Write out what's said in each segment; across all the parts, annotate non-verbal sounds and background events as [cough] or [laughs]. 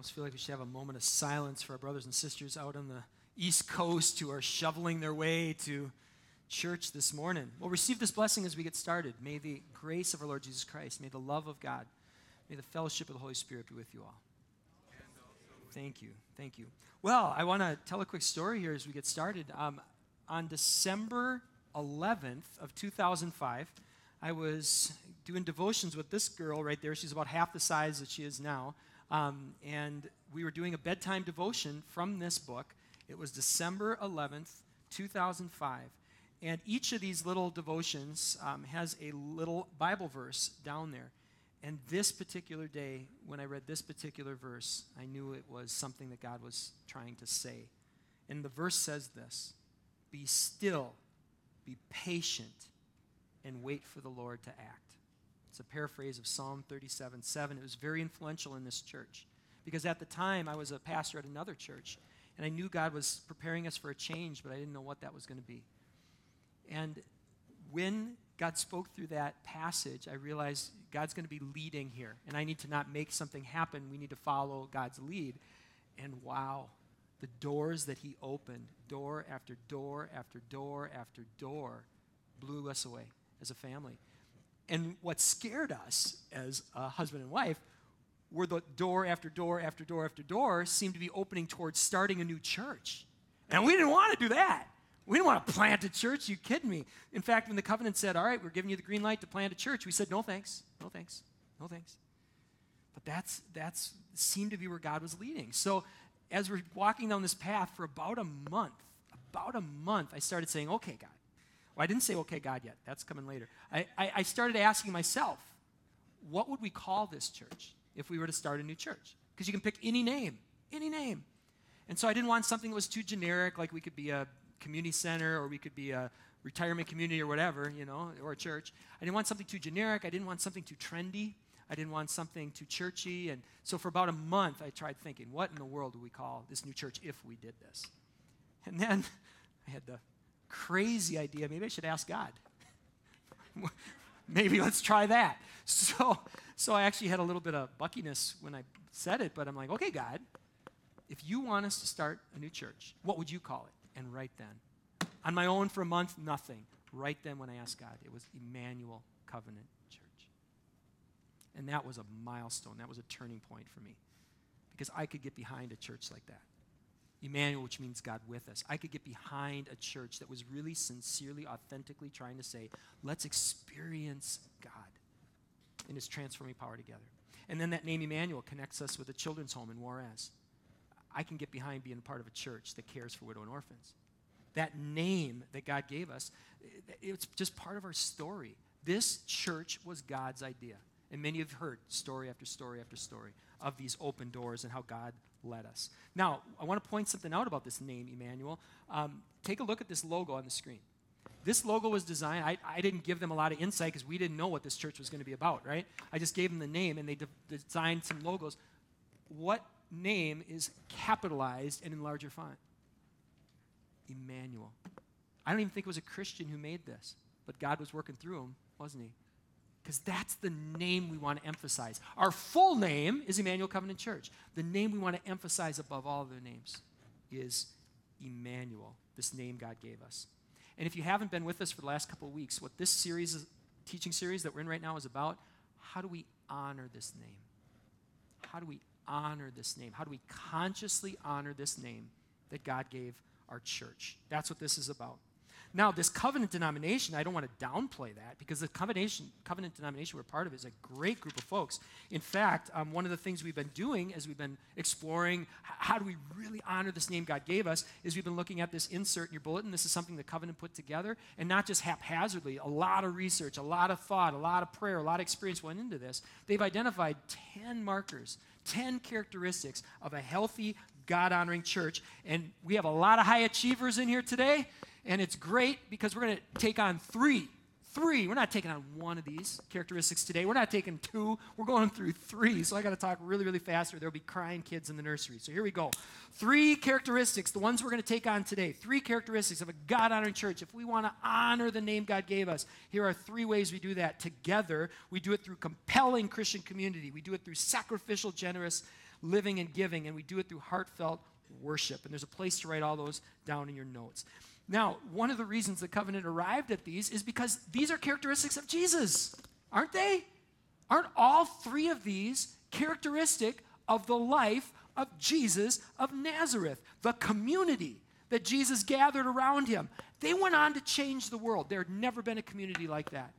almost feel like we should have a moment of silence for our brothers and sisters out on the East Coast who are shoveling their way to church this morning. Well, receive this blessing as we get started. May the grace of our Lord Jesus Christ, may the love of God, may the fellowship of the Holy Spirit be with you all. Thank you. Thank you. Well, I want to tell a quick story here as we get started. Um, on December 11th of 2005, I was doing devotions with this girl right there. She's about half the size that she is now. Um, and we were doing a bedtime devotion from this book. It was December 11th, 2005. And each of these little devotions um, has a little Bible verse down there. And this particular day, when I read this particular verse, I knew it was something that God was trying to say. And the verse says this Be still, be patient, and wait for the Lord to act. It's a paraphrase of Psalm 37 7. It was very influential in this church because at the time I was a pastor at another church and I knew God was preparing us for a change, but I didn't know what that was going to be. And when God spoke through that passage, I realized God's going to be leading here, and I need to not make something happen. We need to follow God's lead. And wow, the doors that He opened, door after door after door after door, blew us away as a family. And what scared us as a husband and wife were the door after door after door after door seemed to be opening towards starting a new church. And we didn't want to do that. We didn't want to plant a church. You kidding me? In fact, when the covenant said, All right, we're giving you the green light to plant a church, we said, No thanks. No thanks. No thanks. But that's that's seemed to be where God was leading. So as we're walking down this path for about a month, about a month, I started saying, Okay, God. Well, I didn't say, Okay, God, yet. That's coming later. I, I, I started asking myself, What would we call this church if we were to start a new church? Because you can pick any name, any name. And so I didn't want something that was too generic, like we could be a community center or we could be a retirement community or whatever, you know, or a church. I didn't want something too generic. I didn't want something too trendy. I didn't want something too churchy. And so for about a month, I tried thinking, what in the world do we call this new church if we did this? And then [laughs] I had the crazy idea maybe I should ask God. [laughs] maybe let's try that. So, so I actually had a little bit of buckiness when I said it, but I'm like, okay, God, if you want us to start a new church, what would you call it? And right then, on my own for a month, nothing. Right then, when I asked God, it was Emmanuel Covenant Church. And that was a milestone. That was a turning point for me because I could get behind a church like that. Emmanuel, which means God with us. I could get behind a church that was really sincerely, authentically trying to say, let's experience God in his transforming power together. And then that name Emmanuel connects us with a children's home in Juarez. I can get behind being part of a church that cares for widow and orphans. That name that God gave us, eh, it's just part of our story. This church was God's idea. And many have heard story after story after story of these open doors and how God led us. Now, I want to point something out about this name, Emmanuel. Um, take a look at this logo on the screen. This logo was designed, I, I didn't give them a lot of insight because we didn't know what this church was going to be about, right? I just gave them the name and they de- designed some logos. What name is capitalized and in larger font Emmanuel. I don't even think it was a Christian who made this, but God was working through him, wasn't he? Because that's the name we want to emphasize. Our full name is Emmanuel Covenant Church. The name we want to emphasize above all other names is Emmanuel, this name God gave us. And if you haven't been with us for the last couple of weeks, what this series, teaching series that we're in right now is about, how do we honor this name? How do we honor this name? How do we consciously honor this name that God gave our church? That's what this is about. Now, this covenant denomination, I don't want to downplay that because the covenant, covenant denomination we're part of is a great group of folks. In fact, um, one of the things we've been doing as we've been exploring how do we really honor this name God gave us is we've been looking at this insert in your bulletin. This is something the covenant put together, and not just haphazardly, a lot of research, a lot of thought, a lot of prayer, a lot of experience went into this. They've identified 10 markers 10 characteristics of a healthy, God honoring church. And we have a lot of high achievers in here today. And it's great because we're going to take on three. Three. We're not taking on one of these characteristics today. We're not taking two. We're going through three. So I got to talk really, really fast or there'll be crying kids in the nursery. So here we go. Three characteristics, the ones we're going to take on today. Three characteristics of a God honoring church. If we want to honor the name God gave us, here are three ways we do that together. We do it through compelling Christian community, we do it through sacrificial, generous living and giving, and we do it through heartfelt worship. And there's a place to write all those down in your notes. Now, one of the reasons the covenant arrived at these is because these are characteristics of Jesus, aren't they? Aren't all three of these characteristic of the life of Jesus of Nazareth, the community that Jesus gathered around him? They went on to change the world. There had never been a community like that.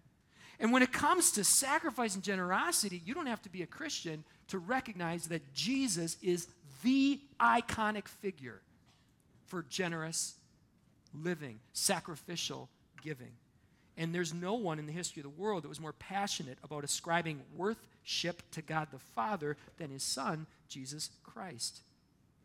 And when it comes to sacrifice and generosity, you don't have to be a Christian to recognize that Jesus is the iconic figure for generous living, sacrificial giving. And there's no one in the history of the world that was more passionate about ascribing worship to God the Father than his Son, Jesus Christ.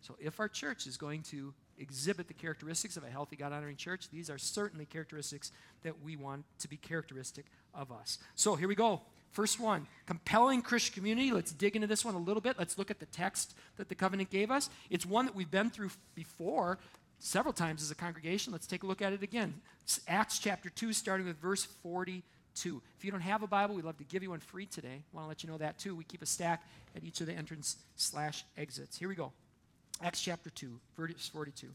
So if our church is going to exhibit the characteristics of a healthy, God honoring church, these are certainly characteristics that we want to be characteristic of us. So here we go. First one, compelling Christian community. Let's dig into this one a little bit. Let's look at the text that the covenant gave us. It's one that we've been through before several times as a congregation. Let's take a look at it again. It's Acts chapter 2, starting with verse 42. If you don't have a Bible, we'd love to give you one free today. Want to let you know that too. We keep a stack at each of the entrance slash exits. Here we go. Acts chapter 2, verse 42.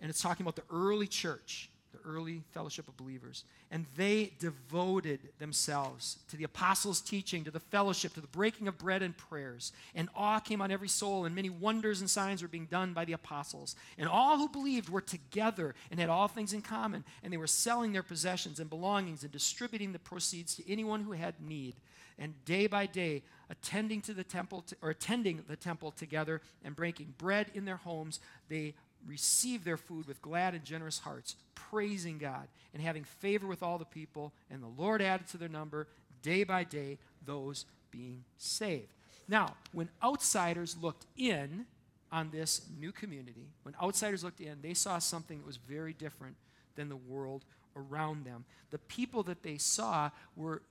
And it's talking about the early church the early fellowship of believers. And they devoted themselves to the apostles' teaching, to the fellowship, to the breaking of bread and prayers. And awe came on every soul, and many wonders and signs were being done by the apostles. And all who believed were together and had all things in common. And they were selling their possessions and belongings and distributing the proceeds to anyone who had need. And day by day, attending to the temple to, or attending the temple together and breaking bread in their homes, they received their food with glad and generous hearts, praising God and having favor with all the people. And the Lord added to their number day by day those being saved. Now, when outsiders looked in on this new community, when outsiders looked in, they saw something that was very different than the world around them. The people that they saw were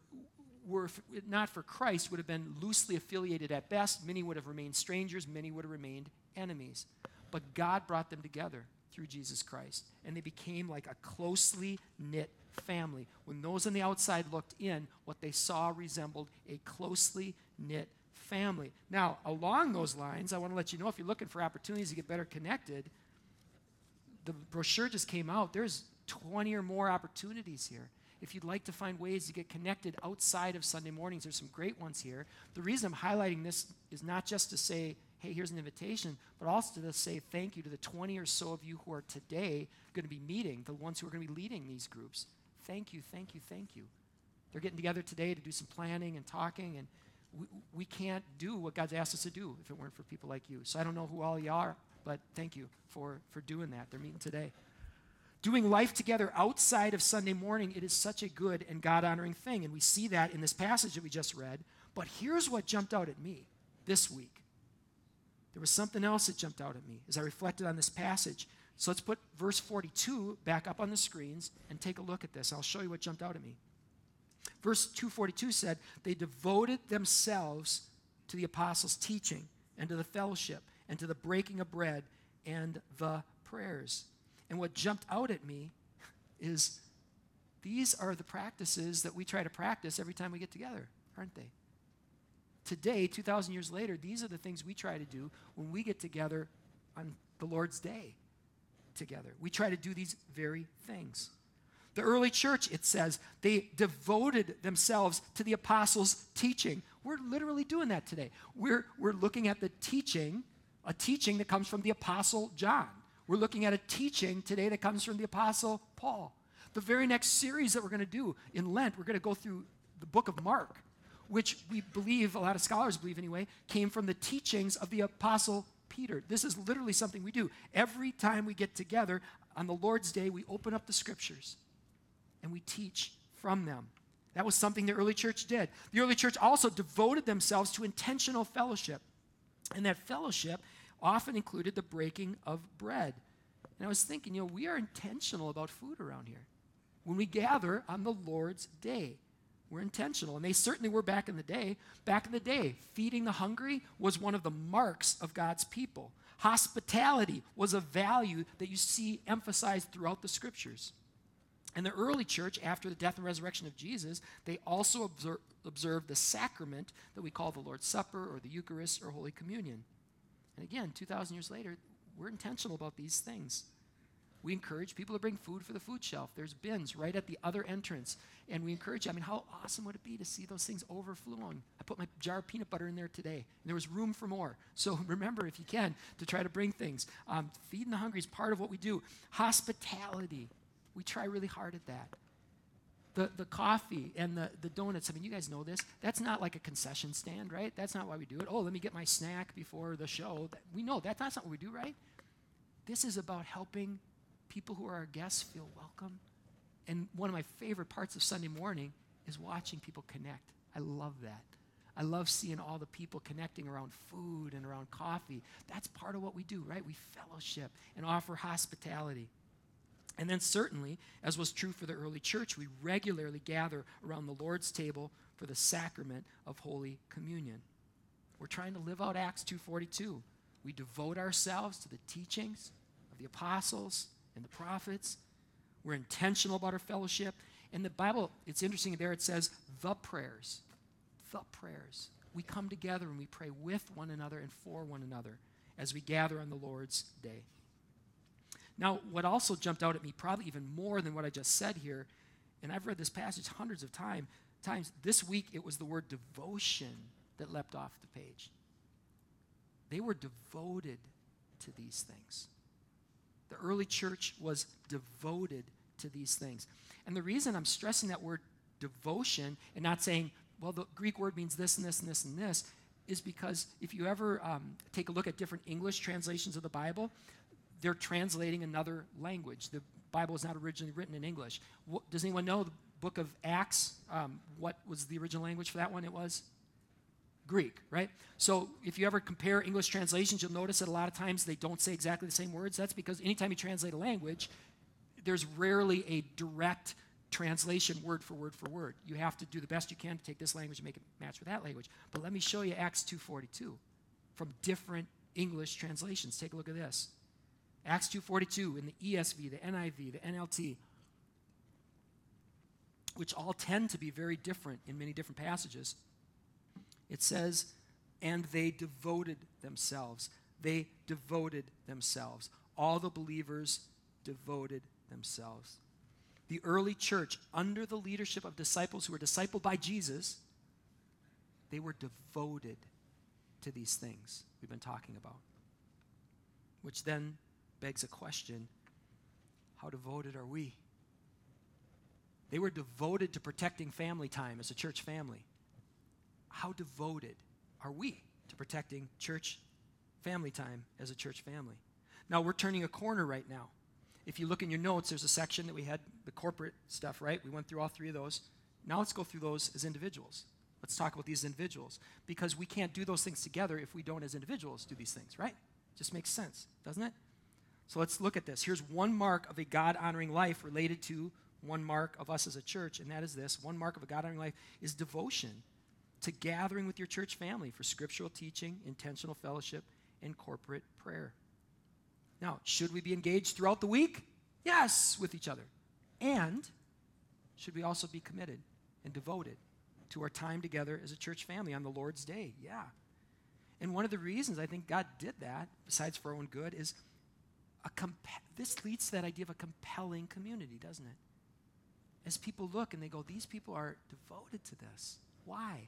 were not for Christ would have been loosely affiliated at best. Many would have remained strangers, many would have remained enemies. But God brought them together through Jesus Christ. And they became like a closely knit family. When those on the outside looked in, what they saw resembled a closely knit family. Now, along those lines, I want to let you know if you're looking for opportunities to get better connected, the brochure just came out. There's 20 or more opportunities here. If you'd like to find ways to get connected outside of Sunday mornings, there's some great ones here. The reason I'm highlighting this is not just to say, hey, here's an invitation, but also to say thank you to the 20 or so of you who are today going to be meeting, the ones who are going to be leading these groups. Thank you, thank you, thank you. They're getting together today to do some planning and talking, and we, we can't do what God's asked us to do if it weren't for people like you. So I don't know who all you are, but thank you for, for doing that. They're meeting today. Doing life together outside of Sunday morning, it is such a good and God honoring thing. And we see that in this passage that we just read. But here's what jumped out at me this week there was something else that jumped out at me as I reflected on this passage. So let's put verse 42 back up on the screens and take a look at this. I'll show you what jumped out at me. Verse 242 said, They devoted themselves to the apostles' teaching and to the fellowship and to the breaking of bread and the prayers. And what jumped out at me is these are the practices that we try to practice every time we get together, aren't they? Today, 2,000 years later, these are the things we try to do when we get together on the Lord's Day together. We try to do these very things. The early church, it says, they devoted themselves to the apostles' teaching. We're literally doing that today. We're, we're looking at the teaching, a teaching that comes from the apostle John. We're looking at a teaching today that comes from the apostle Paul. The very next series that we're going to do in Lent, we're going to go through the book of Mark which we believe, a lot of scholars believe anyway, came from the teachings of the Apostle Peter. This is literally something we do. Every time we get together on the Lord's Day, we open up the scriptures and we teach from them. That was something the early church did. The early church also devoted themselves to intentional fellowship. And that fellowship often included the breaking of bread. And I was thinking, you know, we are intentional about food around here when we gather on the Lord's day. We're intentional. And they certainly were back in the day. Back in the day, feeding the hungry was one of the marks of God's people. Hospitality was a value that you see emphasized throughout the scriptures. And the early church, after the death and resurrection of Jesus, they also observe, observed the sacrament that we call the Lord's Supper or the Eucharist or Holy Communion. And again, 2,000 years later, we're intentional about these things. We encourage people to bring food for the food shelf. There's bins right at the other entrance. And we encourage, I mean, how awesome would it be to see those things overflowing? I put my jar of peanut butter in there today, and there was room for more. So [laughs] remember, if you can, to try to bring things. Um, feeding the hungry is part of what we do. Hospitality, we try really hard at that. The, the coffee and the, the donuts, I mean, you guys know this. That's not like a concession stand, right? That's not why we do it. Oh, let me get my snack before the show. We know that, that's not what we do, right? This is about helping people who are our guests feel welcome. And one of my favorite parts of Sunday morning is watching people connect. I love that. I love seeing all the people connecting around food and around coffee. That's part of what we do, right? We fellowship and offer hospitality. And then, certainly, as was true for the early church, we regularly gather around the Lord's table for the sacrament of Holy Communion. We're trying to live out Acts 2:42. We devote ourselves to the teachings of the apostles and the prophets. We're intentional about our fellowship. And the Bible, it's interesting there it says the prayers. The prayers. We come together and we pray with one another and for one another as we gather on the Lord's day. Now, what also jumped out at me, probably even more than what I just said here, and I've read this passage hundreds of time, times, this week it was the word devotion that leapt off the page. They were devoted to these things. The early church was devoted to these things. And the reason I'm stressing that word devotion and not saying, well, the Greek word means this and this and this and this, is because if you ever um, take a look at different English translations of the Bible, they're translating another language. The Bible is not originally written in English. What, does anyone know the book of Acts? Um, what was the original language for that one? It was Greek, right? So if you ever compare English translations, you'll notice that a lot of times they don't say exactly the same words. That's because anytime you translate a language, there's rarely a direct translation word for word for word. You have to do the best you can to take this language and make it match with that language. But let me show you Acts 2:42 from different English translations. Take a look at this. Acts 2:42 in the ESV, the NIV, the NLT, which all tend to be very different in many different passages. It says, and they devoted themselves. They devoted themselves. All the believers devoted themselves. The early church, under the leadership of disciples who were discipled by Jesus, they were devoted to these things we've been talking about. Which then begs a question how devoted are we? They were devoted to protecting family time as a church family how devoted are we to protecting church family time as a church family? Now, we're turning a corner right now. If you look in your notes, there's a section that we had the corporate stuff, right? We went through all three of those. Now let's go through those as individuals. Let's talk about these individuals because we can't do those things together if we don't, as individuals, do these things, right? Just makes sense, doesn't it? So let's look at this. Here's one mark of a God honoring life related to one mark of us as a church, and that is this one mark of a God honoring life is devotion to gathering with your church family for scriptural teaching, intentional fellowship, and corporate prayer. Now, should we be engaged throughout the week? Yes, with each other. And should we also be committed and devoted to our time together as a church family on the Lord's day? Yeah. And one of the reasons I think God did that, besides for our own good, is a this leads to that idea of a compelling community, doesn't it? As people look and they go, these people are devoted to this. Why?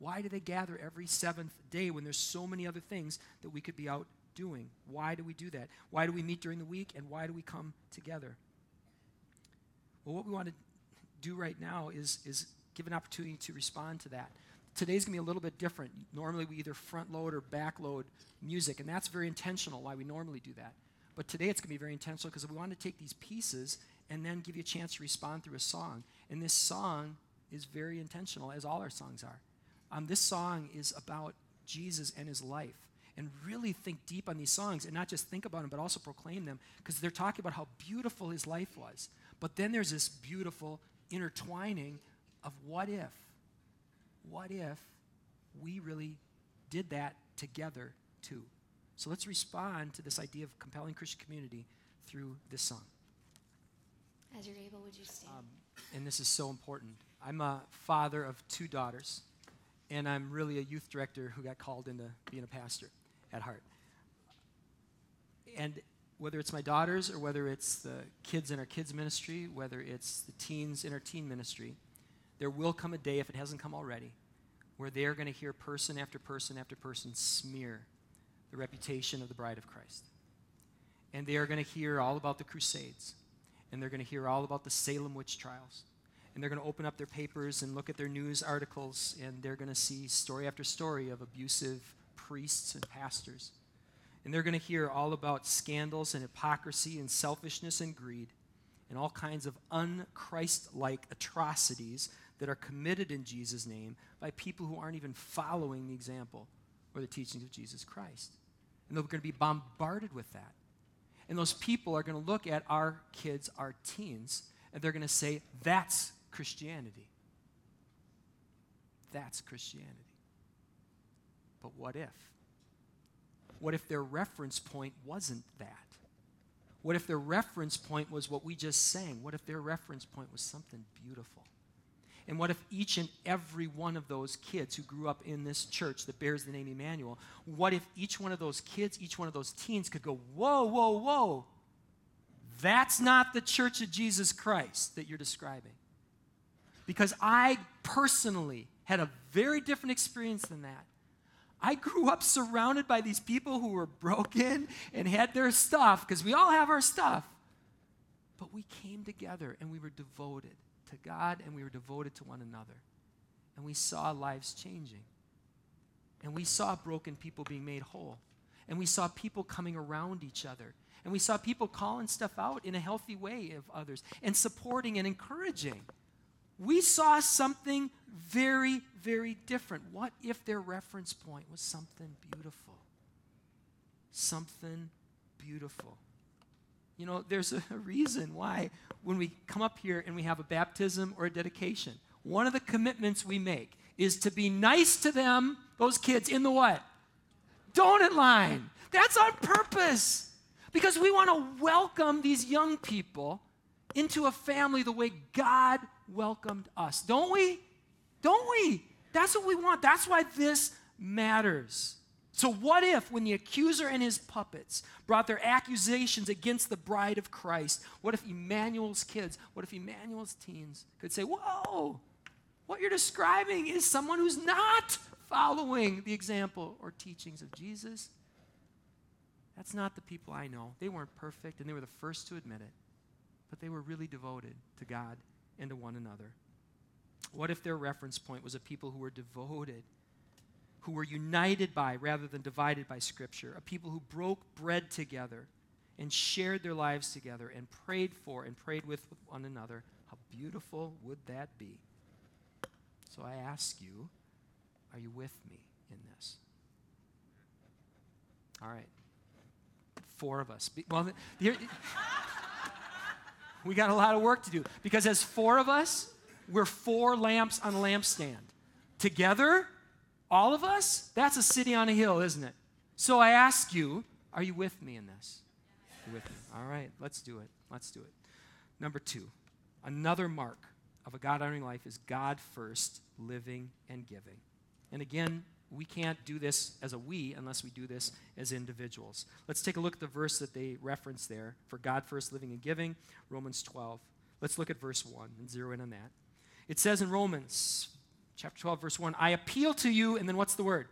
Why do they gather every seventh day when there's so many other things that we could be out doing? Why do we do that? Why do we meet during the week and why do we come together? Well, what we want to do right now is, is give an opportunity to respond to that. Today's going to be a little bit different. Normally, we either front load or back load music, and that's very intentional why we normally do that. But today, it's going to be very intentional because we want to take these pieces and then give you a chance to respond through a song. And this song is very intentional, as all our songs are. Um, this song is about Jesus and his life. And really think deep on these songs and not just think about them, but also proclaim them because they're talking about how beautiful his life was. But then there's this beautiful intertwining of what if? What if we really did that together too? So let's respond to this idea of compelling Christian community through this song. As you're able, would you stand? Um, and this is so important. I'm a father of two daughters, and I'm really a youth director who got called into being a pastor at heart. And whether it's my daughters or whether it's the kids in our kids ministry, whether it's the teens in our teen ministry, there will come a day, if it hasn't come already, where they're going to hear person after person after person smear the reputation of the bride of Christ. And they are going to hear all about the Crusades, and they're going to hear all about the Salem witch trials. And they're going to open up their papers and look at their news articles, and they're going to see story after story of abusive priests and pastors. And they're going to hear all about scandals and hypocrisy and selfishness and greed and all kinds of unchrist like atrocities that are committed in Jesus' name by people who aren't even following the example or the teachings of Jesus Christ. And they're going to be bombarded with that. And those people are going to look at our kids, our teens, and they're going to say, that's Christianity. That's Christianity. But what if? What if their reference point wasn't that? What if their reference point was what we just sang? What if their reference point was something beautiful? And what if each and every one of those kids who grew up in this church that bears the name Emmanuel, what if each one of those kids, each one of those teens could go, whoa, whoa, whoa, that's not the church of Jesus Christ that you're describing? Because I personally had a very different experience than that. I grew up surrounded by these people who were broken and had their stuff, because we all have our stuff. But we came together and we were devoted to God and we were devoted to one another. And we saw lives changing. And we saw broken people being made whole. And we saw people coming around each other. And we saw people calling stuff out in a healthy way of others and supporting and encouraging. We saw something very, very different. What if their reference point was something beautiful? Something beautiful. You know, there's a [laughs] reason why when we come up here and we have a baptism or a dedication, one of the commitments we make is to be nice to them, those kids, in the what? Donut line. That's on purpose. Because we want to welcome these young people into a family the way God welcomed us. Don't we? Don't we? That's what we want. That's why this matters. So, what if, when the accuser and his puppets brought their accusations against the bride of Christ, what if Emmanuel's kids, what if Emmanuel's teens could say, Whoa, what you're describing is someone who's not following the example or teachings of Jesus? That's not the people I know. They weren't perfect, and they were the first to admit it, but they were really devoted to God and to one another. What if their reference point was a people who were devoted who were united by rather than divided by Scripture, a people who broke bread together and shared their lives together and prayed for and prayed with one another. How beautiful would that be? So I ask you, are you with me in this? All right. Four of us. Well, here, we got a lot of work to do because as four of us, we're four lamps on a lampstand. Together, all of us? That's a city on a hill, isn't it? So I ask you, are you with me in this? You with me? All right, let's do it. Let's do it. Number two, another mark of a God honoring life is God first, living and giving. And again, we can't do this as a we unless we do this as individuals. Let's take a look at the verse that they reference there for God first, living and giving, Romans 12. Let's look at verse 1 and zero in on that. It says in Romans chapter 12, verse 1 I appeal to you, and then what's the word?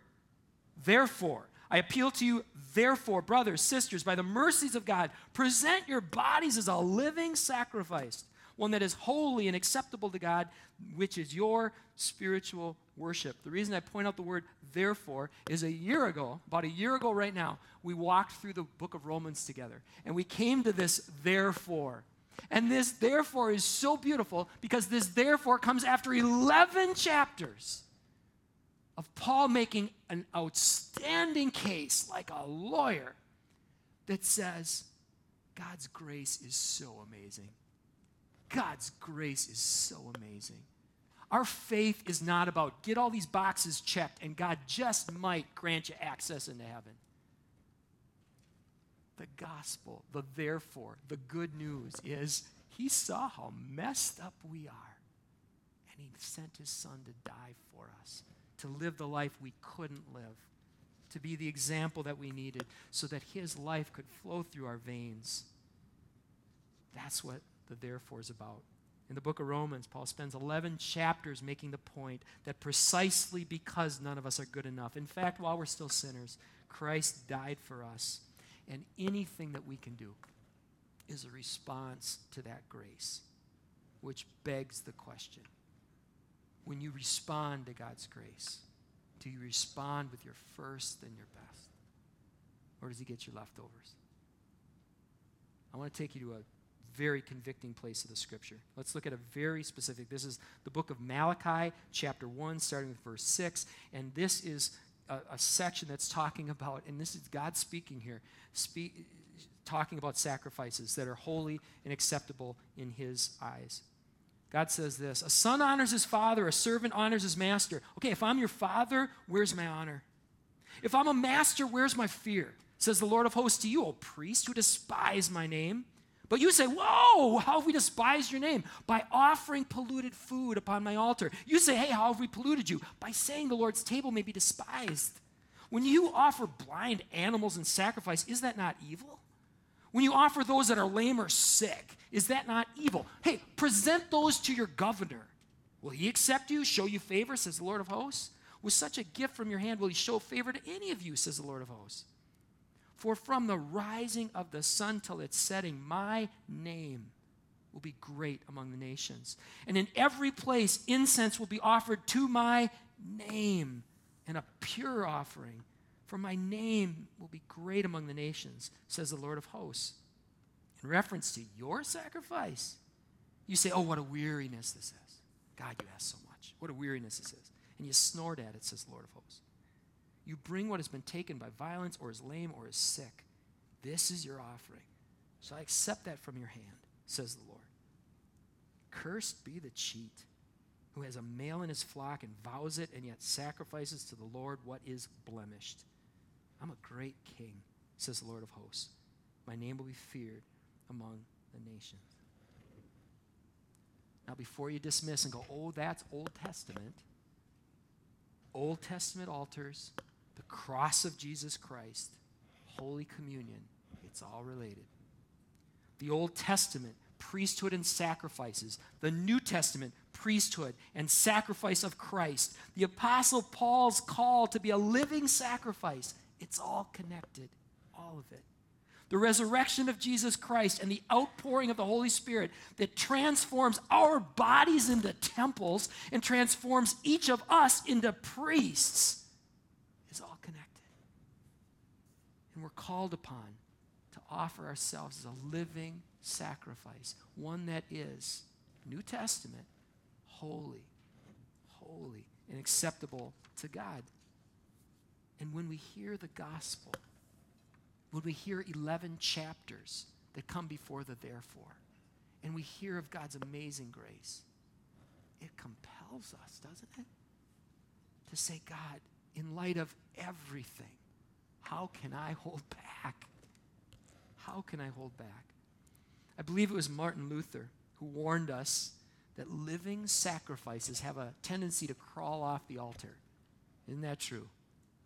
Therefore. I appeal to you, therefore, brothers, sisters, by the mercies of God, present your bodies as a living sacrifice, one that is holy and acceptable to God, which is your spiritual worship. The reason I point out the word therefore is a year ago, about a year ago right now, we walked through the book of Romans together, and we came to this therefore. And this therefore is so beautiful because this therefore comes after 11 chapters of Paul making an outstanding case like a lawyer that says, God's grace is so amazing. God's grace is so amazing. Our faith is not about get all these boxes checked and God just might grant you access into heaven the gospel, the therefore, the good news is He saw how messed up we are. And He sent His Son to die for us, to live the life we couldn't live, to be the example that we needed, so that His life could flow through our veins. That's what the therefore is about. In the book of Romans, Paul spends 11 chapters making the point that precisely because none of us are good enough, in fact, while we're still sinners, Christ died for us. And anything that we can do is a response to that grace, which begs the question when you respond to God's grace, do you respond with your first and your best? Or does He get your leftovers? I want to take you to a very convicting place of the scripture. Let's look at a very specific. This is the book of Malachi, chapter 1, starting with verse 6. And this is a, a section that's talking about, and this is God speaking here, speak, talking about sacrifices that are holy and acceptable in his eyes. God says this A son honors his father, a servant honors his master. Okay, if I'm your father, where's my honor? If I'm a master, where's my fear? Says the Lord of hosts to you, O priest who despise my name. But you say, Whoa, how have we despised your name? By offering polluted food upon my altar. You say, Hey, how have we polluted you? By saying the Lord's table may be despised. When you offer blind animals in sacrifice, is that not evil? When you offer those that are lame or sick, is that not evil? Hey, present those to your governor. Will he accept you, show you favor, says the Lord of hosts? With such a gift from your hand, will he show favor to any of you, says the Lord of hosts? For from the rising of the sun till its setting, my name will be great among the nations. And in every place, incense will be offered to my name, and a pure offering. For my name will be great among the nations, says the Lord of hosts. In reference to your sacrifice, you say, Oh, what a weariness this is. God, you ask so much. What a weariness this is. And you snort at it, says the Lord of hosts. You bring what has been taken by violence or is lame or is sick. This is your offering. So I accept that from your hand, says the Lord. Cursed be the cheat who has a male in his flock and vows it and yet sacrifices to the Lord what is blemished. I'm a great king, says the Lord of hosts. My name will be feared among the nations. Now, before you dismiss and go, oh, that's Old Testament, Old Testament altars, the cross of Jesus Christ, Holy Communion, it's all related. The Old Testament, priesthood and sacrifices. The New Testament, priesthood and sacrifice of Christ. The Apostle Paul's call to be a living sacrifice. It's all connected, all of it. The resurrection of Jesus Christ and the outpouring of the Holy Spirit that transforms our bodies into temples and transforms each of us into priests is all connected. And we're called upon to offer ourselves as a living sacrifice, one that is New Testament, holy, holy, and acceptable to God. And when we hear the gospel, when we hear 11 chapters that come before the therefore, and we hear of God's amazing grace, it compels us, doesn't it? To say, God, in light of everything, how can I hold back? How can I hold back? I believe it was Martin Luther who warned us that living sacrifices have a tendency to crawl off the altar. Isn't that true?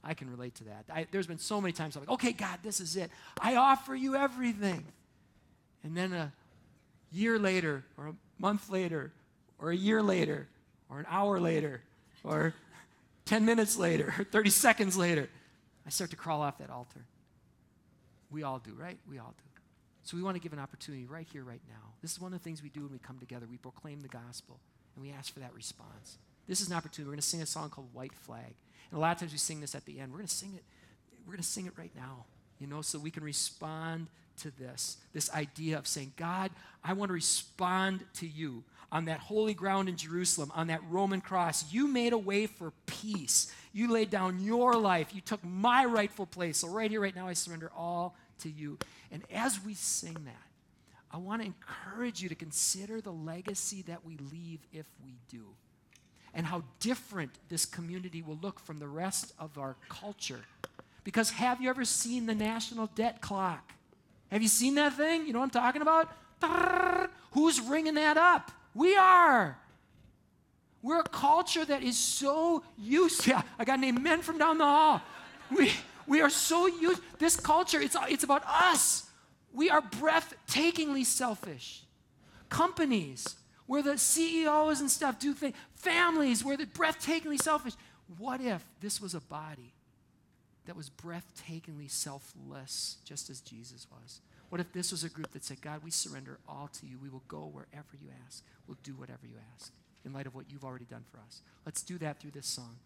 I can relate to that. I, there's been so many times I'm like, okay, God, this is it. I offer you everything. And then a year later, or a month later, or a year later, or an hour later, or [laughs] 10 minutes later, or 30 seconds later, I start to crawl off that altar. We all do, right? We all do. So we want to give an opportunity right here, right now. This is one of the things we do when we come together. We proclaim the gospel, and we ask for that response. This is an opportunity. We're going to sing a song called White Flag. And a lot of times we sing this at the end. We're going to sing it. We're going to sing it right now, you know, so we can respond to this. This idea of saying, God, I want to respond to you on that holy ground in Jerusalem, on that Roman cross. You made a way for peace. You laid down your life. You took my rightful place. So, right here, right now, I surrender all to you. And as we sing that, I want to encourage you to consider the legacy that we leave if we do and how different this community will look from the rest of our culture. Because have you ever seen the national debt clock? Have you seen that thing? You know what I'm talking about? Who's ringing that up? We are. We're a culture that is so used. [laughs] Yeah, I got an amen from down the hall. We, we are so used. This culture, it's, it's about us. We are breathtakingly selfish. Companies where the CEOs and stuff do things, families where they're breathtakingly selfish. What if this was a body that was breathtakingly selfless, just as Jesus was? What if this was a group that said, God, we surrender all to you. We will go wherever you ask. We'll do whatever you ask in light of what you've already done for us. Let's do that through this song.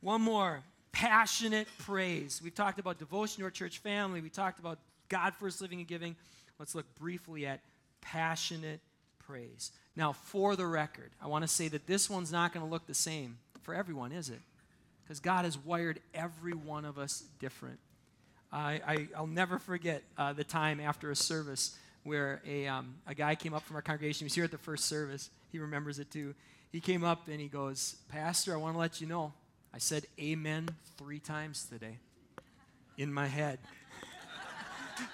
One more passionate praise. We've talked about devotion to our church family, we talked about God first living and giving. Let's look briefly at passionate praise. Now, for the record, I want to say that this one's not going to look the same for everyone, is it? Because God has wired every one of us different. I, I, will never forget uh, the time after a service where a, um, a guy came up from our congregation. He was here at the first service. He remembers it too. He came up and he goes, Pastor, I want to let you know. I said amen three times today in my head. [laughs]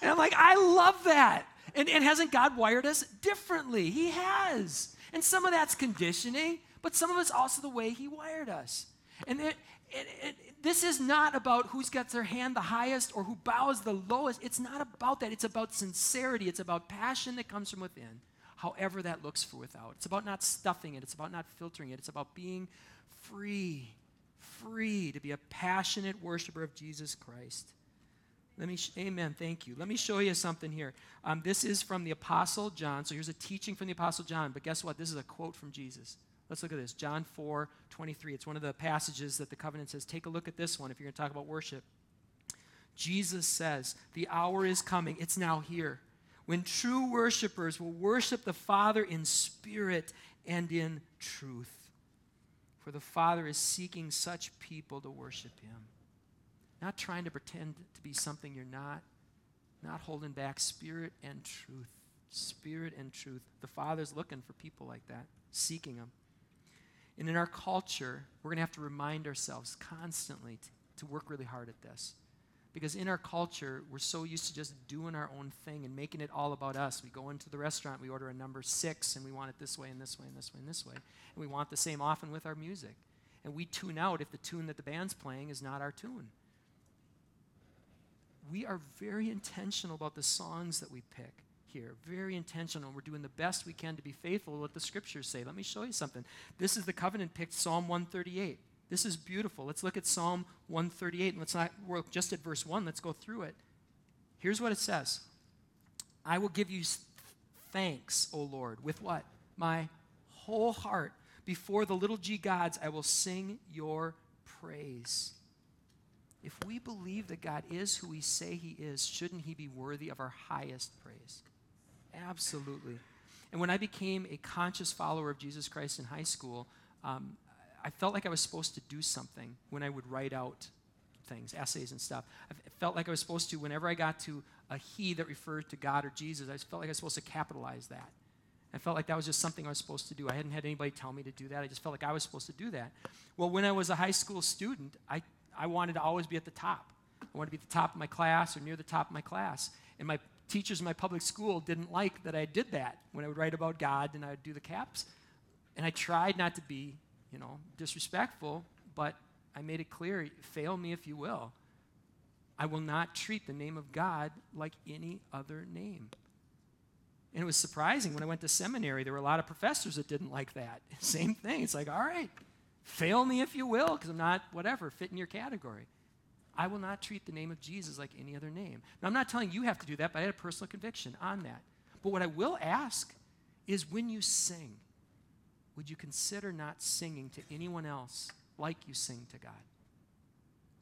and I'm like, I love that. And, and hasn't God wired us differently? He has. And some of that's conditioning, but some of it's also the way He wired us. And it, it, it, this is not about who's got their hand the highest or who bows the lowest. It's not about that. It's about sincerity. It's about passion that comes from within, however that looks for without. It's about not stuffing it. It's about not filtering it. It's about being free, free to be a passionate worshiper of Jesus Christ. Let me, sh- amen, thank you. Let me show you something here. Um, this is from the Apostle John. So here's a teaching from the Apostle John, but guess what? This is a quote from Jesus. Let's look at this. John 4 23. It's one of the passages that the covenant says. Take a look at this one if you're going to talk about worship. Jesus says, The hour is coming, it's now here, when true worshipers will worship the Father in spirit and in truth. For the Father is seeking such people to worship Him. Not trying to pretend to be something you're not, not holding back spirit and truth. Spirit and truth. The Father's looking for people like that, seeking them. And in our culture, we're going to have to remind ourselves constantly to, to work really hard at this. Because in our culture, we're so used to just doing our own thing and making it all about us. We go into the restaurant, we order a number six, and we want it this way and this way and this way and this way. And we want the same often with our music. And we tune out if the tune that the band's playing is not our tune. We are very intentional about the songs that we pick here. Very intentional. We're doing the best we can to be faithful to what the scriptures say. Let me show you something. This is the covenant picked, Psalm 138. This is beautiful. Let's look at Psalm 138 and let's not work just at verse 1. Let's go through it. Here's what it says I will give you thanks, O Lord, with what? My whole heart. Before the little g gods, I will sing your praise. If we believe that God is who we say he is, shouldn't he be worthy of our highest praise? Absolutely. And when I became a conscious follower of Jesus Christ in high school, um, I felt like I was supposed to do something when I would write out things, essays and stuff. I felt like I was supposed to, whenever I got to a he that referred to God or Jesus, I felt like I was supposed to capitalize that. I felt like that was just something I was supposed to do. I hadn't had anybody tell me to do that. I just felt like I was supposed to do that. Well, when I was a high school student, I, I wanted to always be at the top. I wanted to be at the top of my class or near the top of my class. And my teachers in my public school didn't like that I did that when I would write about God and I would do the caps. And I tried not to be, you know, disrespectful, but I made it clear fail me if you will. I will not treat the name of God like any other name. And it was surprising when I went to seminary, there were a lot of professors that didn't like that. [laughs] Same thing. It's like, all right, fail me if you will, because I'm not, whatever, fit in your category. I will not treat the name of Jesus like any other name. Now, I'm not telling you have to do that, but I had a personal conviction on that. But what I will ask is when you sing, would you consider not singing to anyone else like you sing to God?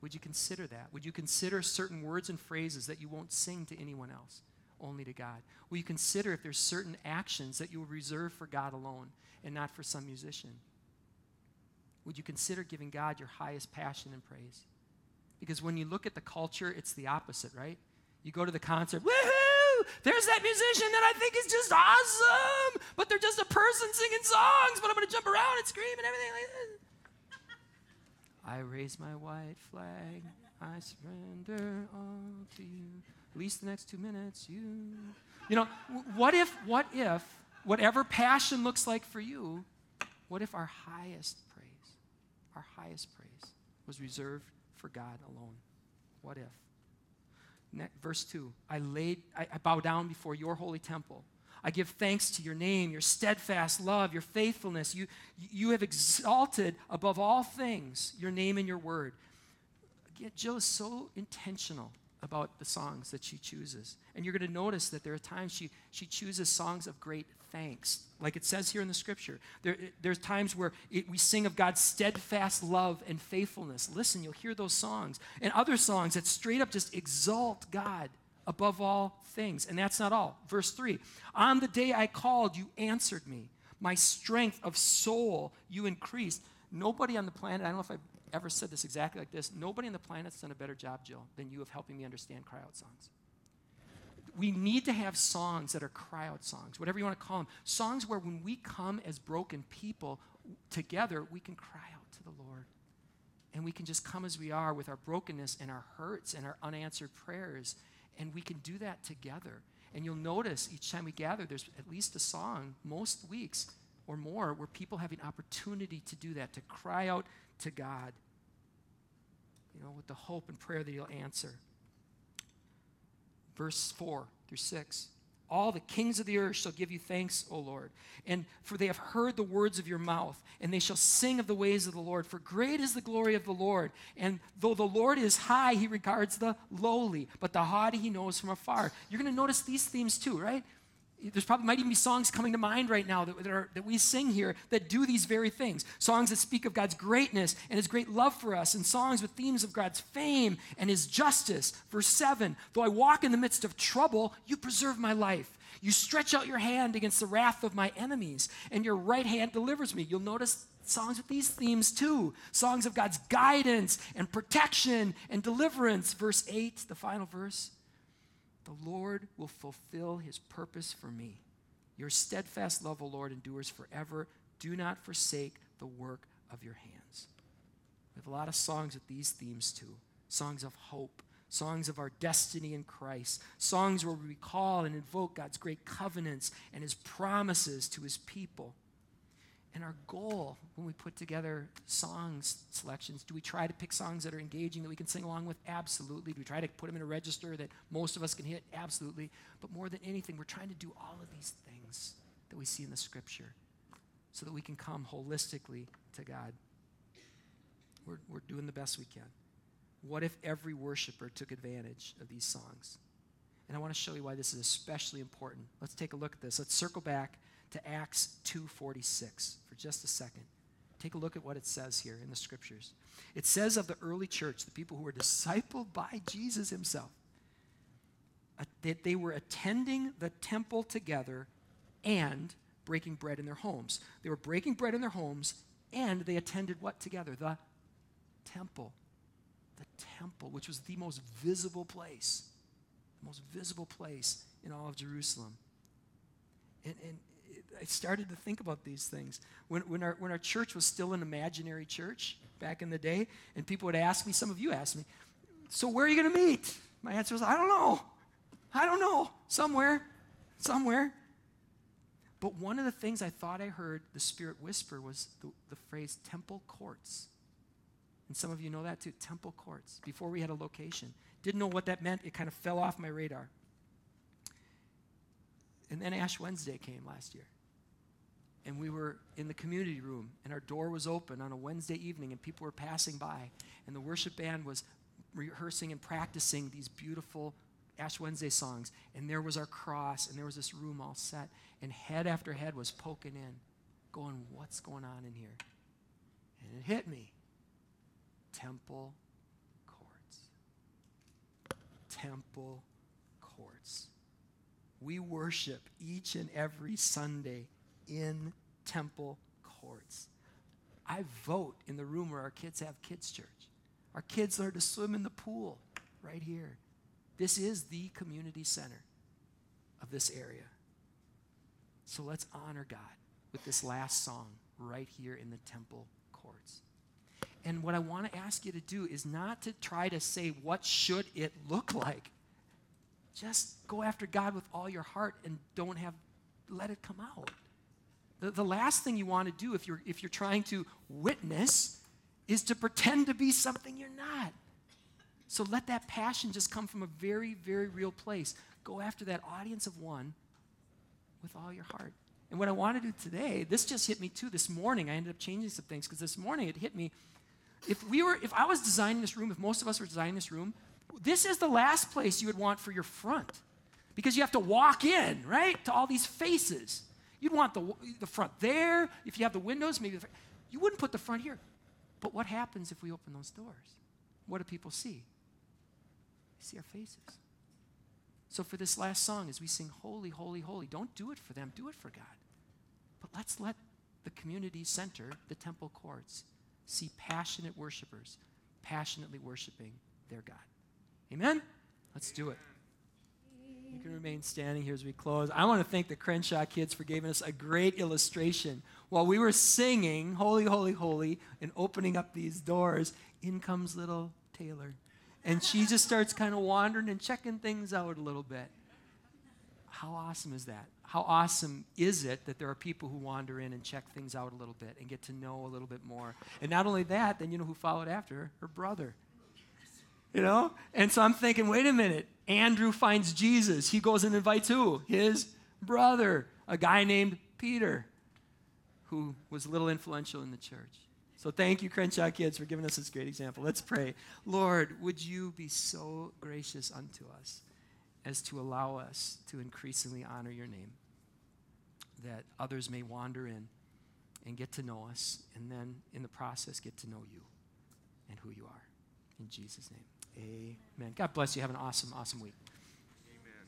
Would you consider that? Would you consider certain words and phrases that you won't sing to anyone else, only to God? Will you consider if there's certain actions that you will reserve for God alone and not for some musician? Would you consider giving God your highest passion and praise? Because when you look at the culture, it's the opposite, right? You go to the concert, woohoo! There's that musician that I think is just awesome, but they're just a person singing songs, but I'm to jump around and scream and everything like that. I raise my white flag, I surrender all to you. At least the next two minutes, you. You know, what if, what if, whatever passion looks like for you, what if our highest praise, our highest praise was reserved for God alone? What if? Verse 2 I laid, I, I bow down before your holy temple. I give thanks to your name, your steadfast love, your faithfulness. You, you have exalted above all things your name and your word. Again, Jill is so intentional about the songs that she chooses. And you're going to notice that there are times she, she chooses songs of great thanks, like it says here in the scripture. There, there's times where it, we sing of God's steadfast love and faithfulness. Listen, you'll hear those songs. And other songs that straight up just exalt God above all things. And that's not all. Verse 3 On the day I called, you answered me. My strength of soul you increased. Nobody on the planet, I don't know if I've ever said this exactly like this, nobody on the planet's done a better job, Jill, than you of helping me understand cry out songs. We need to have songs that are cry out songs, whatever you want to call them. Songs where when we come as broken people together, we can cry out to the Lord. And we can just come as we are with our brokenness and our hurts and our unanswered prayers and we can do that together. And you'll notice each time we gather, there's at least a song most weeks or more where people have an opportunity to do that, to cry out to God, you know, with the hope and prayer that He'll answer. Verse 4 through 6. All the kings of the earth shall give you thanks, O Lord. And for they have heard the words of your mouth, and they shall sing of the ways of the Lord. For great is the glory of the Lord. And though the Lord is high, he regards the lowly, but the haughty he knows from afar. You're going to notice these themes too, right? There's probably might even be songs coming to mind right now that, that, are, that we sing here that do these very things. Songs that speak of God's greatness and his great love for us, and songs with themes of God's fame and his justice. Verse 7 Though I walk in the midst of trouble, you preserve my life. You stretch out your hand against the wrath of my enemies, and your right hand delivers me. You'll notice songs with these themes too songs of God's guidance and protection and deliverance. Verse 8, the final verse. The Lord will fulfill his purpose for me. Your steadfast love, O Lord, endures forever. Do not forsake the work of your hands. We have a lot of songs with these themes too songs of hope, songs of our destiny in Christ, songs where we recall and invoke God's great covenants and his promises to his people. And our goal when we put together songs selections, do we try to pick songs that are engaging that we can sing along with? Absolutely. Do we try to put them in a register that most of us can hit? Absolutely. But more than anything, we're trying to do all of these things that we see in the scripture so that we can come holistically to God. We're, we're doing the best we can. What if every worshiper took advantage of these songs? And I want to show you why this is especially important. Let's take a look at this. Let's circle back to Acts 2:46 for just a second. Take a look at what it says here in the scriptures. It says of the early church, the people who were discipled by Jesus himself, uh, that they were attending the temple together and breaking bread in their homes. They were breaking bread in their homes and they attended what together? The temple. The temple, which was the most visible place, the most visible place in all of Jerusalem. And, and I started to think about these things. When, when, our, when our church was still an imaginary church back in the day, and people would ask me, some of you asked me, so where are you going to meet? My answer was, I don't know. I don't know. Somewhere. Somewhere. But one of the things I thought I heard the Spirit whisper was the, the phrase temple courts. And some of you know that too temple courts, before we had a location. Didn't know what that meant. It kind of fell off my radar. And then Ash Wednesday came last year. And we were in the community room and our door was open on a Wednesday evening and people were passing by and the worship band was rehearsing and practicing these beautiful Ash Wednesday songs. And there was our cross and there was this room all set and head after head was poking in going what's going on in here? And it hit me. Temple courts. Temple courts we worship each and every Sunday in temple courts. I vote in the room where our kids have kids' church. Our kids learn to swim in the pool right here. This is the community center of this area. So let's honor God with this last song right here in the temple courts. And what I want to ask you to do is not to try to say, what should it look like? Just go after God with all your heart and don't have, let it come out. The, the last thing you want to do if you're, if you're trying to witness is to pretend to be something you're not. So let that passion just come from a very, very real place. Go after that audience of one with all your heart. And what I want to do today, this just hit me too this morning. I ended up changing some things because this morning it hit me. If we were, if I was designing this room, if most of us were designing this room, this is the last place you would want for your front. Because you have to walk in, right? To all these faces. You'd want the, the front there. If you have the windows, maybe the, you wouldn't put the front here. But what happens if we open those doors? What do people see? They see our faces. So for this last song, as we sing Holy, Holy, Holy, don't do it for them, do it for God. But let's let the community center, the temple courts, see passionate worshipers passionately worshiping their God. Amen? Let's do it. You can remain standing here as we close. I want to thank the Crenshaw kids for giving us a great illustration. While we were singing, Holy, Holy, Holy, and opening up these doors, in comes little Taylor. And she just starts kind of wandering and checking things out a little bit. How awesome is that? How awesome is it that there are people who wander in and check things out a little bit and get to know a little bit more? And not only that, then you know who followed after her? Her brother. You know? And so I'm thinking, wait a minute. Andrew finds Jesus. He goes and invites who? His brother, a guy named Peter, who was a little influential in the church. So thank you, Crenshaw kids, for giving us this great example. Let's pray. Lord, would you be so gracious unto us as to allow us to increasingly honor your name, that others may wander in and get to know us, and then in the process get to know you and who you are. In Jesus' name, amen. God bless you. Have an awesome, awesome week.